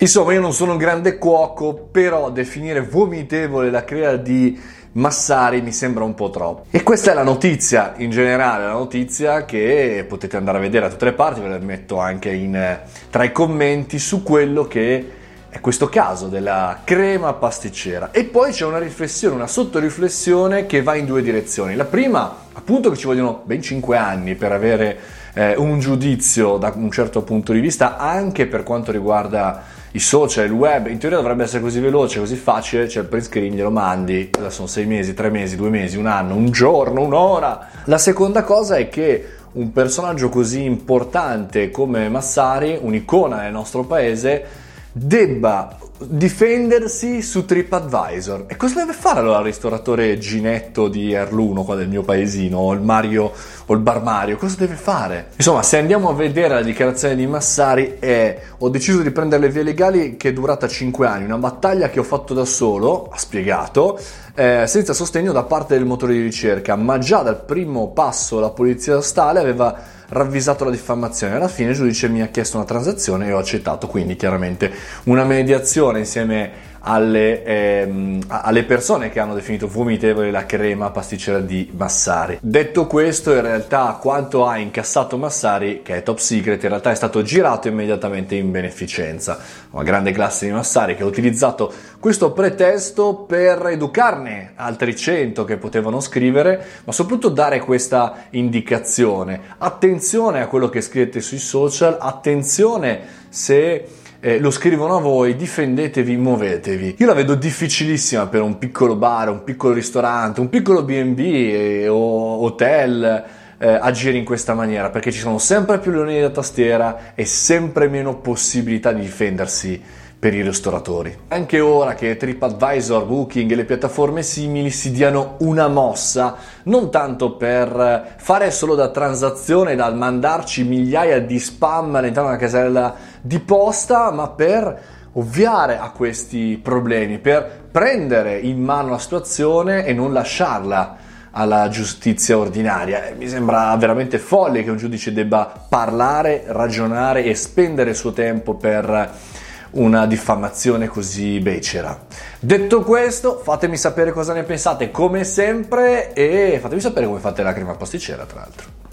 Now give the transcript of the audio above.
Insomma, io non sono un grande cuoco, però definire vomitevole la crea di Massari mi sembra un po' troppo. E questa è la notizia in generale, la notizia che potete andare a vedere da tutte le parti, ve la metto anche in, tra i commenti su quello che è questo caso della crema pasticcera. E poi c'è una riflessione, una sottoriflessione che va in due direzioni. La prima, appunto, che ci vogliono ben 5 anni per avere eh, un giudizio da un certo punto di vista, anche per quanto riguarda i social, il web, in teoria dovrebbe essere così veloce, così facile, c'è il print screen, glielo mandi, sono sei mesi, tre mesi, due mesi, un anno, un giorno, un'ora. La seconda cosa è che un personaggio così importante come Massari, un'icona nel nostro paese, debba difendersi su TripAdvisor. E cosa deve fare allora il ristoratore Ginetto di Erluno, qua del mio paesino, o il Mario o il Bar Mario? Cosa deve fare? Insomma, se andiamo a vedere la dichiarazione di Massari è ho deciso di prendere le vie legali che è durata 5 anni, una battaglia che ho fatto da solo, ha spiegato, eh, senza sostegno da parte del motore di ricerca, ma già dal primo passo la polizia stale aveva ravvisato la diffamazione. Alla fine il giudice mi ha chiesto una transazione e ho accettato, quindi chiaramente una mediazione insieme alle, ehm, alle, persone che hanno definito vomitevole la crema pasticcera di Massari. Detto questo, in realtà quanto ha incassato Massari, che è top secret, in realtà è stato girato immediatamente in beneficenza. Una grande classe di Massari che ha utilizzato questo pretesto per educarne altri 100 che potevano scrivere, ma soprattutto dare questa indicazione. Attenzione a quello che scrivete sui social, attenzione se eh, lo scrivono a voi, difendetevi, muovetevi. Io la vedo difficilissima per un piccolo bar, un piccolo ristorante, un piccolo BB eh, o hotel. Eh, agire in questa maniera perché ci sono sempre più leoni da tastiera e sempre meno possibilità di difendersi per i ristoratori. Anche ora che TripAdvisor, Booking e le piattaforme simili si diano una mossa, non tanto per fare solo da transazione, dal mandarci migliaia di spam all'interno della casella di posta, ma per ovviare a questi problemi, per prendere in mano la situazione e non lasciarla alla giustizia ordinaria. Mi sembra veramente folle che un giudice debba parlare, ragionare e spendere il suo tempo per una diffamazione così becera. Detto questo, fatemi sapere cosa ne pensate come sempre e fatemi sapere come fate la crema pasticcera, tra l'altro.